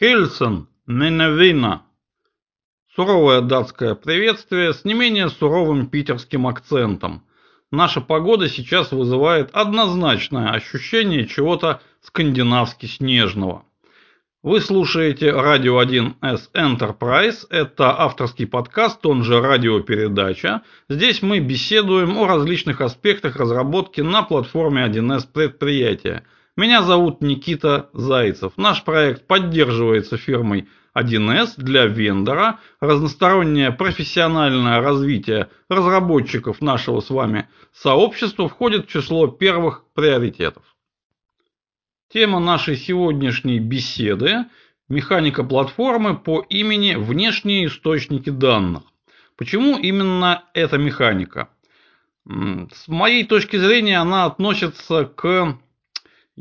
Хильсон, Меневина. Суровое датское приветствие с не менее суровым питерским акцентом. Наша погода сейчас вызывает однозначное ощущение чего-то скандинавски-снежного. Вы слушаете Радио 1С Enterprise. Это авторский подкаст, он же радиопередача. Здесь мы беседуем о различных аспектах разработки на платформе 1С предприятия. Меня зовут Никита Зайцев. Наш проект поддерживается фирмой 1С для вендора. Разностороннее профессиональное развитие разработчиков нашего с вами сообщества входит в число первых приоритетов. Тема нашей сегодняшней беседы – механика платформы по имени «Внешние источники данных». Почему именно эта механика? С моей точки зрения она относится к,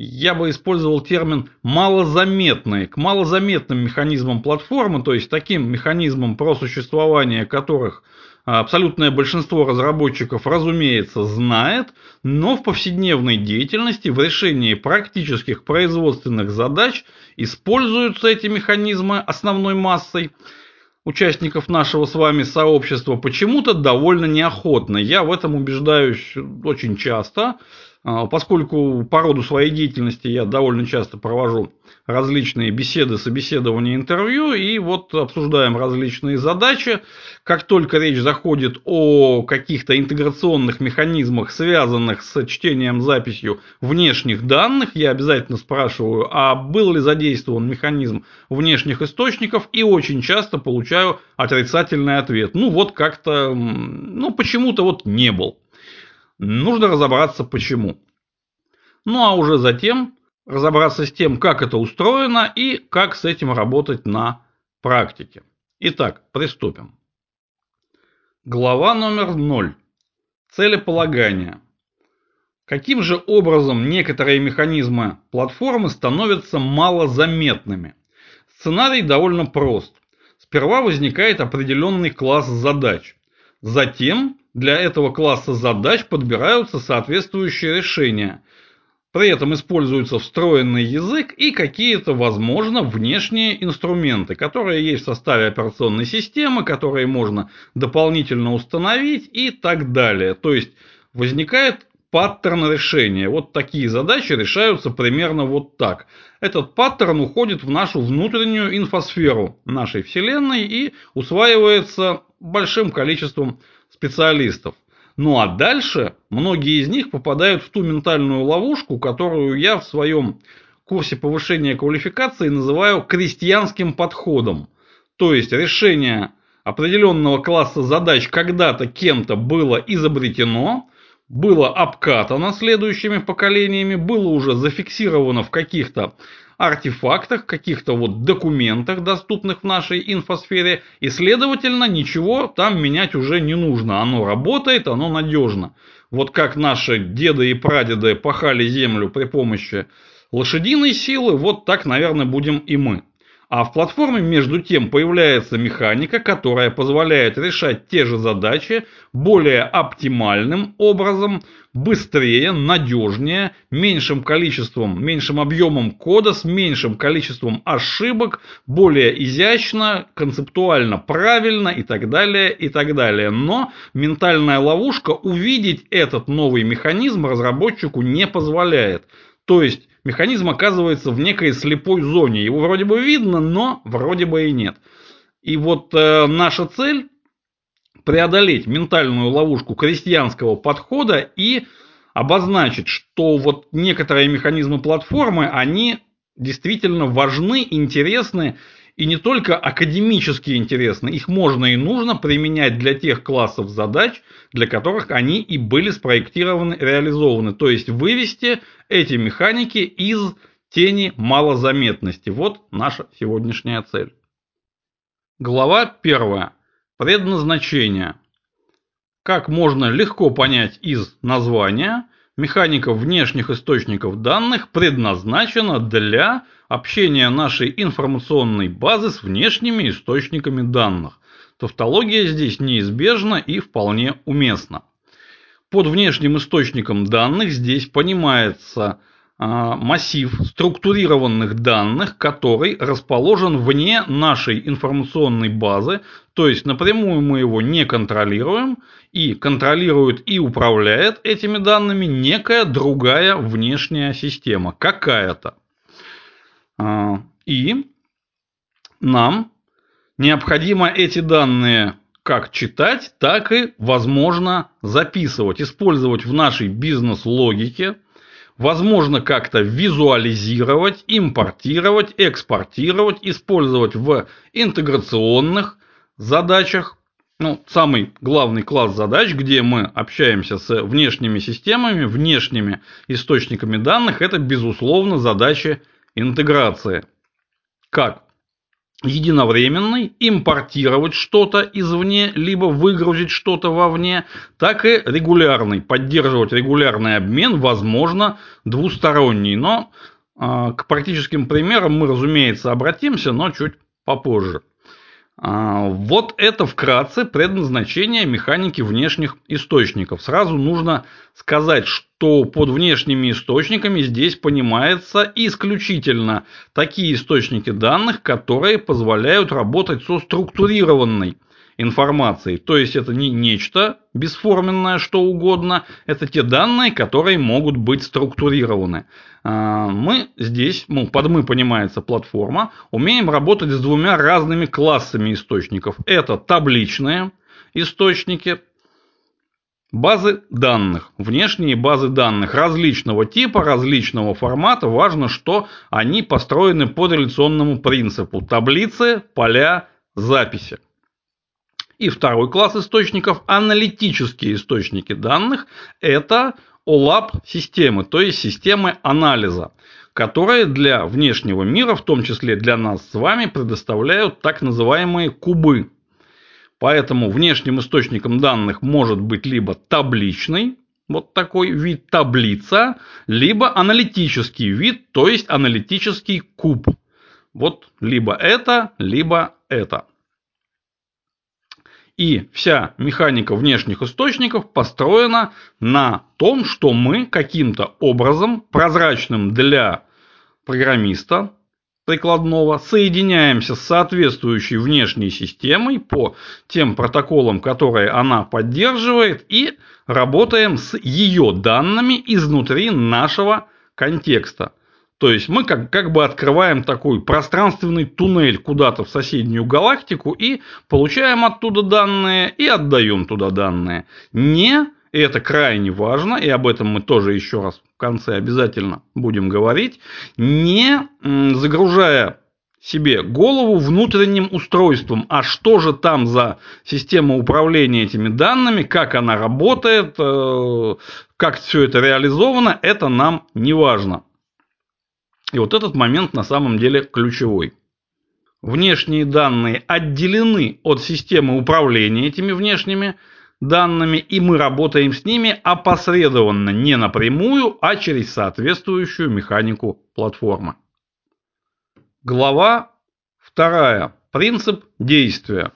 я бы использовал термин малозаметные, к малозаметным механизмам платформы, то есть таким механизмам, про существование которых – абсолютное большинство разработчиков, разумеется, знает, но в повседневной деятельности, в решении практических производственных задач используются эти механизмы основной массой участников нашего с вами сообщества почему-то довольно неохотно. Я в этом убеждаюсь очень часто. А, поскольку по роду своей деятельности я довольно часто провожу различные беседы, собеседования, интервью, и вот обсуждаем различные задачи. Как только речь заходит о каких-то интеграционных механизмах, связанных с чтением, записью внешних данных, я обязательно спрашиваю, а был ли задействован механизм внешних источников, и очень часто получаю отрицательный ответ. Ну вот как-то, ну почему-то вот не был. Нужно разобраться почему. Ну а уже затем разобраться с тем, как это устроено и как с этим работать на практике. Итак, приступим. Глава номер 0. Целеполагание. Каким же образом некоторые механизмы платформы становятся малозаметными? Сценарий довольно прост. Сперва возникает определенный класс задач. Затем для этого класса задач подбираются соответствующие решения. При этом используется встроенный язык и какие-то, возможно, внешние инструменты, которые есть в составе операционной системы, которые можно дополнительно установить и так далее. То есть возникает паттерн решения. Вот такие задачи решаются примерно вот так. Этот паттерн уходит в нашу внутреннюю инфосферу нашей Вселенной и усваивается большим количеством специалистов. Ну а дальше многие из них попадают в ту ментальную ловушку, которую я в своем курсе повышения квалификации называю крестьянским подходом. То есть решение определенного класса задач когда-то кем-то было изобретено, было обкатано следующими поколениями, было уже зафиксировано в каких-то артефактах, каких-то вот документах, доступных в нашей инфосфере, и, следовательно, ничего там менять уже не нужно. Оно работает, оно надежно. Вот как наши деды и прадеды пахали землю при помощи лошадиной силы, вот так, наверное, будем и мы. А в платформе между тем появляется механика, которая позволяет решать те же задачи более оптимальным образом, быстрее, надежнее, меньшим количеством, меньшим объемом кода, с меньшим количеством ошибок, более изящно, концептуально правильно и так далее, и так далее. Но ментальная ловушка увидеть этот новый механизм разработчику не позволяет. То есть механизм оказывается в некой слепой зоне. Его вроде бы видно, но вроде бы и нет. И вот э, наша цель преодолеть ментальную ловушку крестьянского подхода и обозначить, что вот некоторые механизмы платформы, они действительно важны, интересны и не только академически интересны, их можно и нужно применять для тех классов задач, для которых они и были спроектированы, реализованы. То есть вывести эти механики из тени малозаметности. Вот наша сегодняшняя цель. Глава первая. Предназначение. Как можно легко понять из названия, механика внешних источников данных предназначена для общения нашей информационной базы с внешними источниками данных. Тавтология здесь неизбежна и вполне уместна. Под внешним источником данных здесь понимается массив структурированных данных, который расположен вне нашей информационной базы, то есть напрямую мы его не контролируем, и контролирует и управляет этими данными некая другая внешняя система, какая-то. А, и нам необходимо эти данные как читать, так и, возможно, записывать, использовать в нашей бизнес-логике – возможно как-то визуализировать, импортировать, экспортировать, использовать в интеграционных задачах. Ну, самый главный класс задач, где мы общаемся с внешними системами, внешними источниками данных, это, безусловно, задачи интеграции. Как? Единовременный, импортировать что-то извне, либо выгрузить что-то вовне, так и регулярный, поддерживать регулярный обмен, возможно, двусторонний. Но э, к практическим примерам мы, разумеется, обратимся, но чуть попозже. А, вот это вкратце предназначение механики внешних источников. Сразу нужно сказать, что под внешними источниками здесь понимается исключительно такие источники данных, которые позволяют работать со структурированной информацией. То есть это не нечто бесформенное, что угодно, это те данные, которые могут быть структурированы. А, мы здесь, ну, под мы понимается платформа, умеем работать с двумя разными классами источников. Это табличные источники, Базы данных, внешние базы данных различного типа, различного формата. Важно, что они построены по реляционному принципу. Таблицы, поля, записи. И второй класс источников – аналитические источники данных. Это OLAP-системы, то есть системы анализа, которые для внешнего мира, в том числе для нас с вами, предоставляют так называемые кубы. Поэтому внешним источником данных может быть либо табличный, вот такой вид таблица, либо аналитический вид, то есть аналитический куб. Вот либо это, либо это. И вся механика внешних источников построена на том, что мы каким-то образом, прозрачным для программиста прикладного, соединяемся с соответствующей внешней системой по тем протоколам, которые она поддерживает, и работаем с ее данными изнутри нашего контекста. То есть мы как, как бы открываем такой пространственный туннель куда-то в соседнюю галактику и получаем оттуда данные и отдаем туда данные. Не, и это крайне важно, и об этом мы тоже еще раз в конце обязательно будем говорить, не загружая себе голову внутренним устройством, а что же там за система управления этими данными, как она работает, э, как все это реализовано, это нам не важно. И вот этот момент на самом деле ключевой. Внешние данные отделены от системы управления этими внешними данными, и мы работаем с ними опосредованно, не напрямую, а через соответствующую механику платформы. Глава 2. Принцип действия.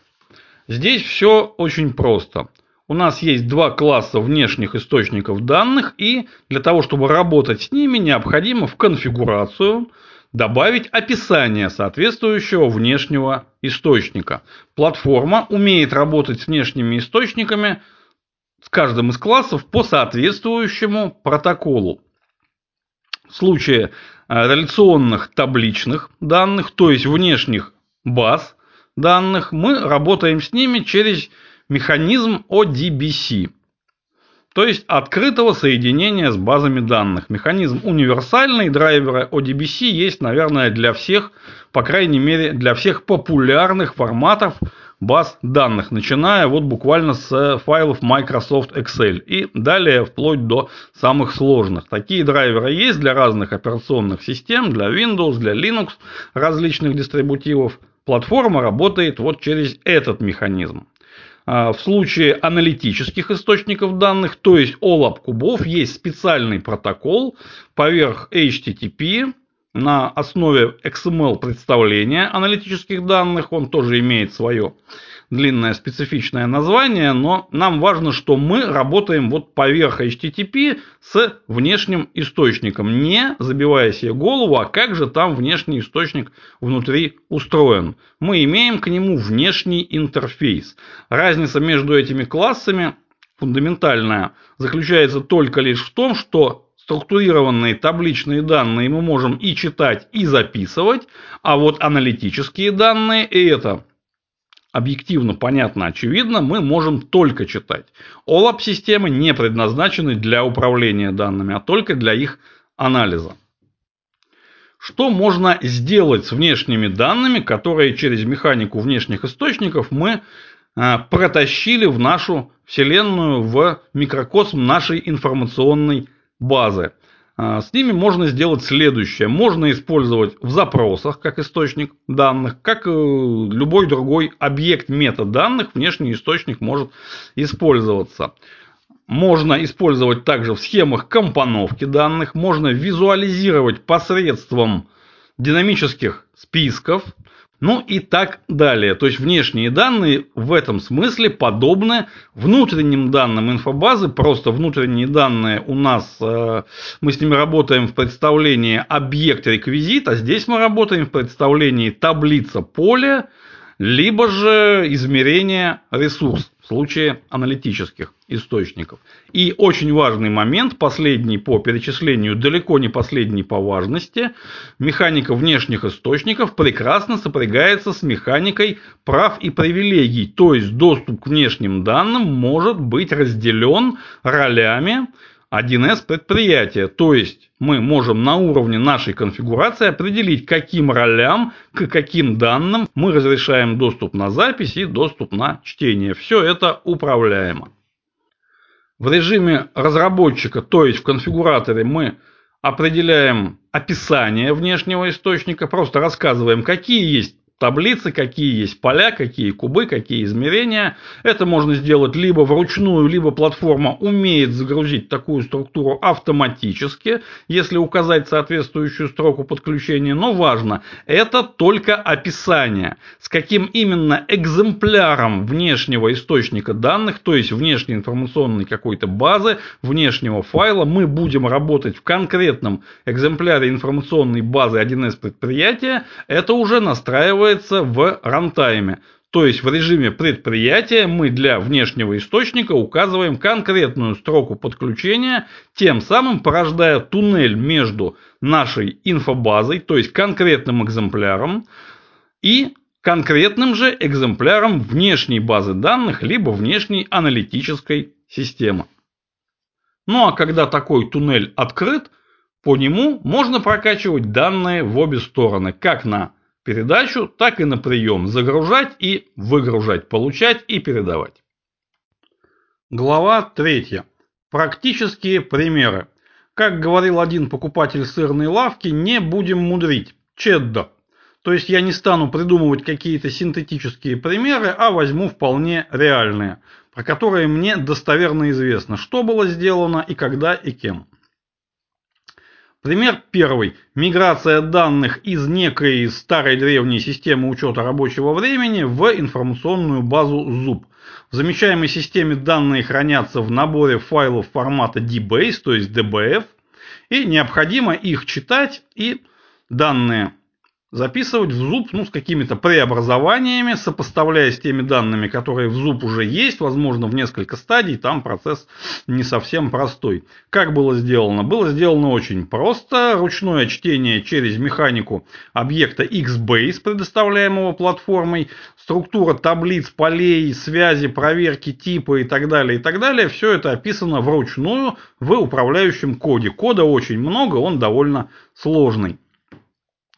Здесь все очень просто – у нас есть два класса внешних источников данных, и для того, чтобы работать с ними, необходимо в конфигурацию добавить описание соответствующего внешнего источника. Платформа умеет работать с внешними источниками с каждым из классов по соответствующему протоколу. В случае э, реляционных табличных данных, то есть внешних баз данных, мы работаем с ними через механизм ODBC, то есть открытого соединения с базами данных. Механизм универсальный, драйвера ODBC есть, наверное, для всех, по крайней мере, для всех популярных форматов баз данных, начиная вот буквально с файлов Microsoft Excel и далее вплоть до самых сложных. Такие драйверы есть для разных операционных систем, для Windows, для Linux, различных дистрибутивов. Платформа работает вот через этот механизм. А, в случае аналитических источников данных, то есть OLAP кубов, есть специальный протокол поверх HTTP, на основе XML представления аналитических данных. Он тоже имеет свое длинное специфичное название, но нам важно, что мы работаем вот поверх HTTP с внешним источником, не забивая себе голову, а как же там внешний источник внутри устроен. Мы имеем к нему внешний интерфейс. Разница между этими классами фундаментальная заключается только лишь в том, что структурированные табличные данные мы можем и читать, и записывать, а вот аналитические данные, и это объективно, понятно, очевидно, мы можем только читать. OLAP-системы не предназначены для управления данными, а только для их анализа. Что можно сделать с внешними данными, которые через механику внешних источников мы а, протащили в нашу Вселенную, в микрокосм нашей информационной базы? А, с ними можно сделать следующее. Можно использовать в запросах как источник данных, как э, любой другой объект метаданных, внешний источник может использоваться. Можно использовать также в схемах компоновки данных, можно визуализировать посредством динамических списков, ну и так далее. То есть внешние данные в этом смысле подобны внутренним данным инфобазы. Просто внутренние данные у нас, э, мы с ними работаем в представлении объект-реквизит, а здесь мы работаем в представлении таблица-поле, либо же измерение ресурс в случае аналитических источников. И очень важный момент, последний по перечислению, далеко не последний по важности, механика внешних источников прекрасно сопрягается с механикой прав и привилегий, то есть доступ к внешним данным может быть разделен ролями 1С предприятия. То есть мы можем на уровне нашей конфигурации определить, каким ролям, к каким данным мы разрешаем доступ на запись и доступ на чтение. Все это управляемо. В режиме разработчика, то есть в конфигураторе, мы определяем описание внешнего источника, просто рассказываем, какие есть таблицы, какие есть поля, какие кубы, какие измерения. Это можно сделать либо вручную, либо платформа умеет загрузить такую структуру автоматически, если указать соответствующую строку подключения. Но важно, это только описание. С каким именно экземпляром внешнего источника данных, то есть внешней информационной какой-то базы, внешнего файла, мы будем работать в конкретном экземпляре информационной базы 1С предприятия, это уже настраивает делается в рантайме. То есть в режиме предприятия мы для внешнего источника указываем конкретную строку подключения, тем самым порождая туннель между нашей инфобазой, то есть конкретным экземпляром, и конкретным же экземпляром внешней базы данных, либо внешней аналитической системы. Ну а когда такой туннель открыт, по нему можно прокачивать данные в обе стороны, как на передачу, так и на прием загружать и выгружать, получать и передавать. Глава 3. Практические примеры. Как говорил один покупатель сырной лавки, не будем мудрить. Чеддо. То есть я не стану придумывать какие-то синтетические примеры, а возьму вполне реальные, про которые мне достоверно известно, что было сделано и когда и кем. Пример первый. Миграция данных из некой старой древней системы учета рабочего времени в информационную базу ZUB. В замечаемой системе данные хранятся в наборе файлов формата DBase, то есть DBF, и необходимо их читать и данные записывать в зуб ну, с какими-то преобразованиями, сопоставляя с теми данными, которые в зуб уже есть, возможно, в несколько стадий, там процесс не совсем простой. Как было сделано? Было сделано очень просто. Ручное чтение через механику объекта XBase, предоставляемого платформой, структура таблиц, полей, связи, проверки типа и так далее, и так далее. Все это описано вручную в управляющем коде. Кода очень много, он довольно сложный.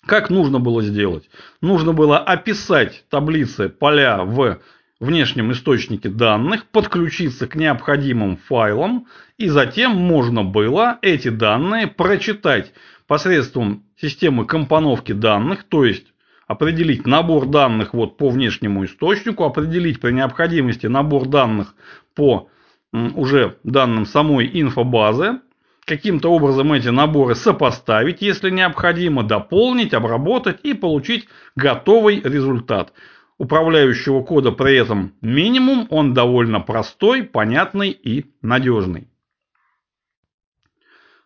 Как нужно было сделать? Нужно было описать таблицы поля в внешнем источнике данных, подключиться к необходимым файлам, и затем можно было эти данные прочитать посредством системы компоновки данных, то есть определить набор данных вот по внешнему источнику, определить при необходимости набор данных по уже данным самой инфобазы, каким-то образом эти наборы сопоставить, если необходимо, дополнить, обработать и получить готовый результат. Управляющего кода при этом минимум, он довольно простой, понятный и надежный.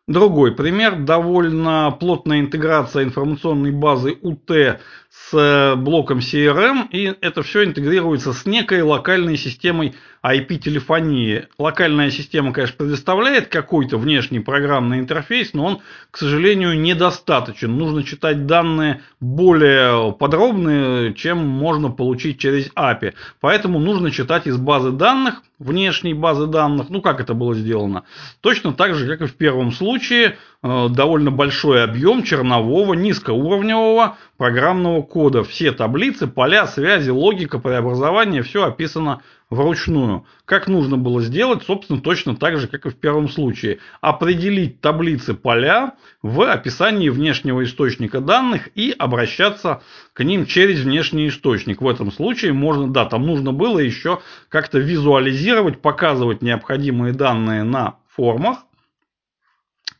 Другой пример. Довольно плотная интеграция информационной базы УТ с блоком CRM, и это все интегрируется с некой локальной системой IP-телефонии. Локальная система, конечно, предоставляет какой-то внешний программный интерфейс, но он, к сожалению, недостаточен. Нужно читать данные более подробные, чем можно получить через API. Поэтому нужно читать из базы данных, внешней базы данных. Ну, как это было сделано? Точно так же, как и в первом случае, э, довольно большой объем чернового, низкоуровневого программного кода. Все таблицы, поля, связи, логика, преобразования, все описано вручную. Как нужно было сделать, собственно, точно так же, как и в первом случае. Определить таблицы поля в описании внешнего источника данных и обращаться к ним через внешний источник. В этом случае можно, да, там нужно было еще как-то визуализировать, показывать необходимые данные на формах.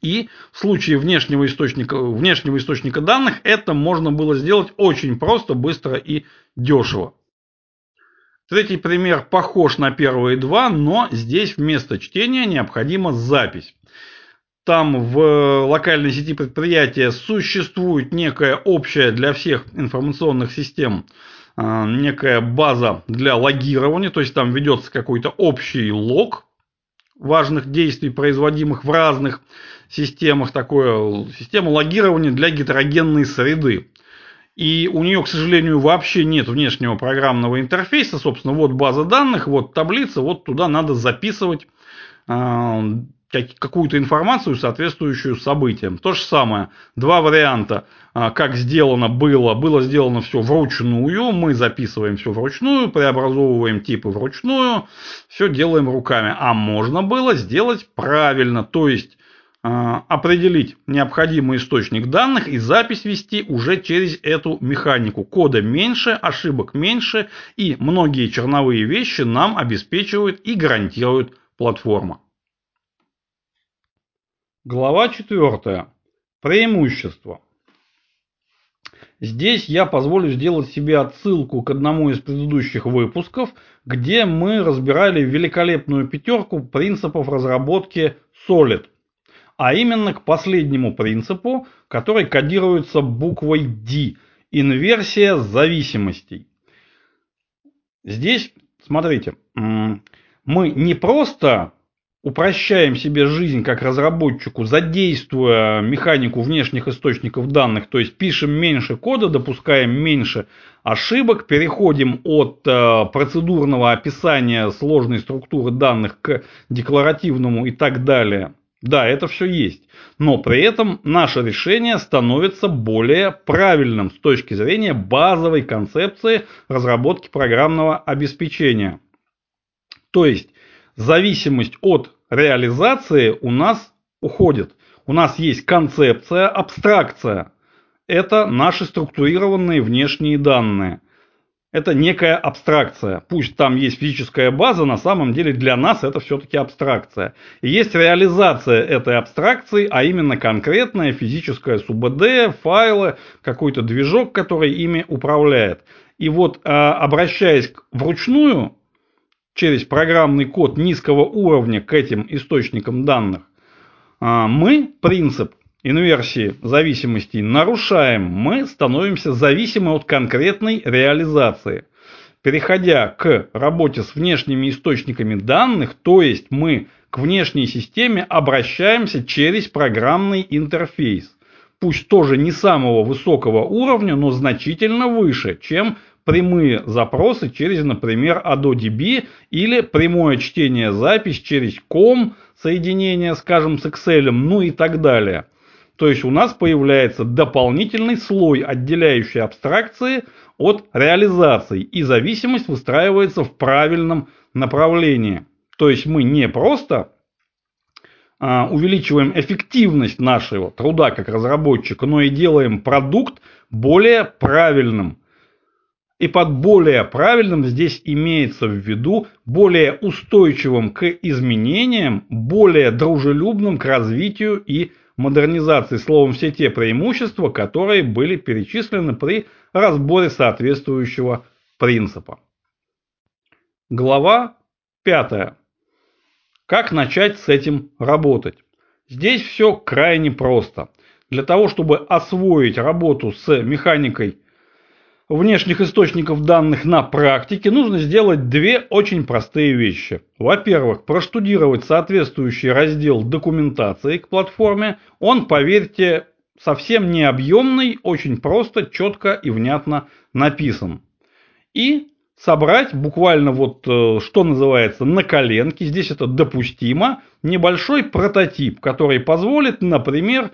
И в случае внешнего источника, внешнего источника данных это можно было сделать очень просто, быстро и дешево. Третий пример похож на первые два, но здесь вместо чтения необходима запись. Там в локальной сети предприятия существует некая общая для всех информационных систем а, некая база для логирования, то есть там ведется какой-то общий лог важных действий, производимых в разных системах, такое система логирования для гетерогенной среды. И у нее, к сожалению, вообще нет внешнего программного интерфейса. Собственно, вот база данных, вот таблица, вот туда надо записывать э, какую-то информацию, соответствующую событиям. То же самое. Два варианта, э, как сделано было. Было сделано все вручную. Мы записываем все вручную, преобразовываем типы вручную. Все делаем руками. А можно было сделать правильно. То есть определить необходимый источник данных и запись вести уже через эту механику. Кода меньше, ошибок меньше и многие черновые вещи нам обеспечивают и гарантирует платформа. Глава 4. Преимущества. Здесь я позволю сделать себе отсылку к одному из предыдущих выпусков, где мы разбирали великолепную пятерку принципов разработки Solid – а именно к последнему принципу, который кодируется буквой D – инверсия зависимостей. Здесь, смотрите, мы не просто упрощаем себе жизнь как разработчику, задействуя механику внешних источников данных, то есть пишем меньше кода, допускаем меньше ошибок, переходим от э, процедурного описания сложной структуры данных к декларативному и так далее. Да, это все есть. Но при этом наше решение становится более правильным с точки зрения базовой концепции разработки программного обеспечения. То есть зависимость от реализации у нас уходит. У нас есть концепция, абстракция. Это наши структурированные внешние данные это некая абстракция. Пусть там есть физическая база, на самом деле для нас это все-таки абстракция. И есть реализация этой абстракции, а именно конкретная физическая СУБД, файлы, какой-то движок, который ими управляет. И вот а, обращаясь вручную через программный код низкого уровня к этим источникам данных, а, мы принцип инверсии зависимостей нарушаем, мы становимся зависимы от конкретной реализации. Переходя к работе с внешними источниками данных, то есть мы к внешней системе обращаемся через программный интерфейс. Пусть тоже не самого высокого уровня, но значительно выше, чем прямые запросы через, например, AdoDB или прямое чтение запись через COM, соединение, скажем, с Excel, ну и так далее. То есть у нас появляется дополнительный слой, отделяющий абстракции от реализации. И зависимость выстраивается в правильном направлении. То есть мы не просто а, увеличиваем эффективность нашего труда как разработчика, но и делаем продукт более правильным. И под более правильным здесь имеется в виду более устойчивым к изменениям, более дружелюбным к развитию и модернизации, словом, все те преимущества, которые были перечислены при разборе соответствующего принципа. Глава 5. Как начать с этим работать? Здесь все крайне просто. Для того, чтобы освоить работу с механикой внешних источников данных на практике, нужно сделать две очень простые вещи. Во-первых, проштудировать соответствующий раздел документации к платформе. Он, поверьте, совсем не объемный, очень просто, четко и внятно написан. И собрать буквально вот, э, что называется, на коленке, здесь это допустимо, небольшой прототип, который позволит, например,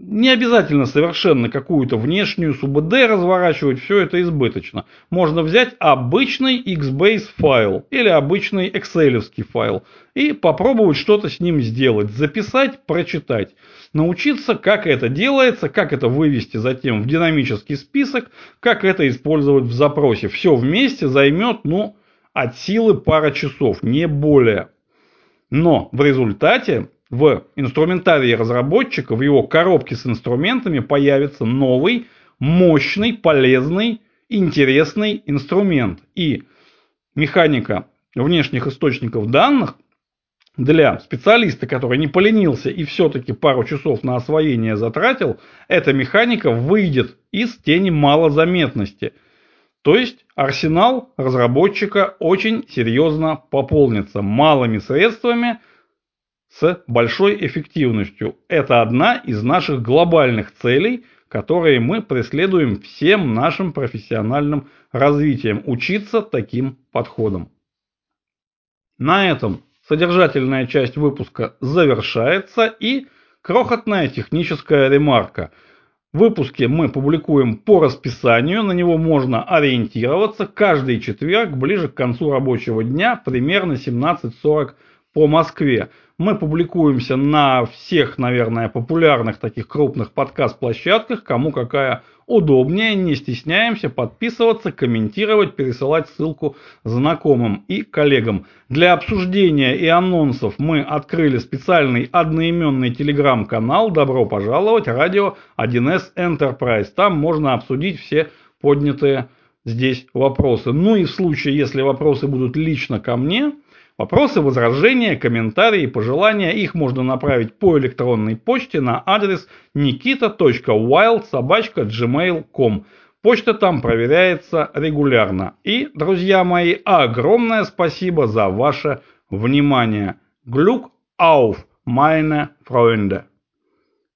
не обязательно совершенно какую-то внешнюю СУБД разворачивать, все это избыточно. Можно взять обычный Xbase файл или обычный Excel файл и попробовать что-то с ним сделать, записать, прочитать. Научиться, как это делается, как это вывести затем в динамический список, как это использовать в запросе. Все вместе займет, ну, от силы пара часов, не более. Но в результате в инструментарии разработчика, в его коробке с инструментами появится новый, мощный, полезный, интересный инструмент. И механика внешних источников данных для специалиста, который не поленился и все-таки пару часов на освоение затратил, эта механика выйдет из тени малозаметности. То есть арсенал разработчика очень серьезно пополнится малыми средствами – с большой эффективностью. Это одна из наших глобальных целей, которые мы преследуем всем нашим профессиональным развитием. Учиться таким подходом. На этом содержательная часть выпуска завершается и крохотная техническая ремарка. Выпуски мы публикуем по расписанию, на него можно ориентироваться каждый четверг ближе к концу рабочего дня, примерно 17.40 по Москве. Мы публикуемся на всех, наверное, популярных таких крупных подкаст-площадках, кому какая удобнее, не стесняемся подписываться, комментировать, пересылать ссылку знакомым и коллегам. Для обсуждения и анонсов мы открыли специальный одноименный телеграм-канал «Добро пожаловать! Радио 1С Enterprise». Там можно обсудить все поднятые здесь вопросы. Ну и в случае, если вопросы будут лично ко мне – Вопросы, возражения, комментарии, пожелания их можно направить по электронной почте на адрес nikita.wild.gmail.com. Почта там проверяется регулярно. И, друзья мои, огромное спасибо за ваше внимание. Glück auf, meine Freunde!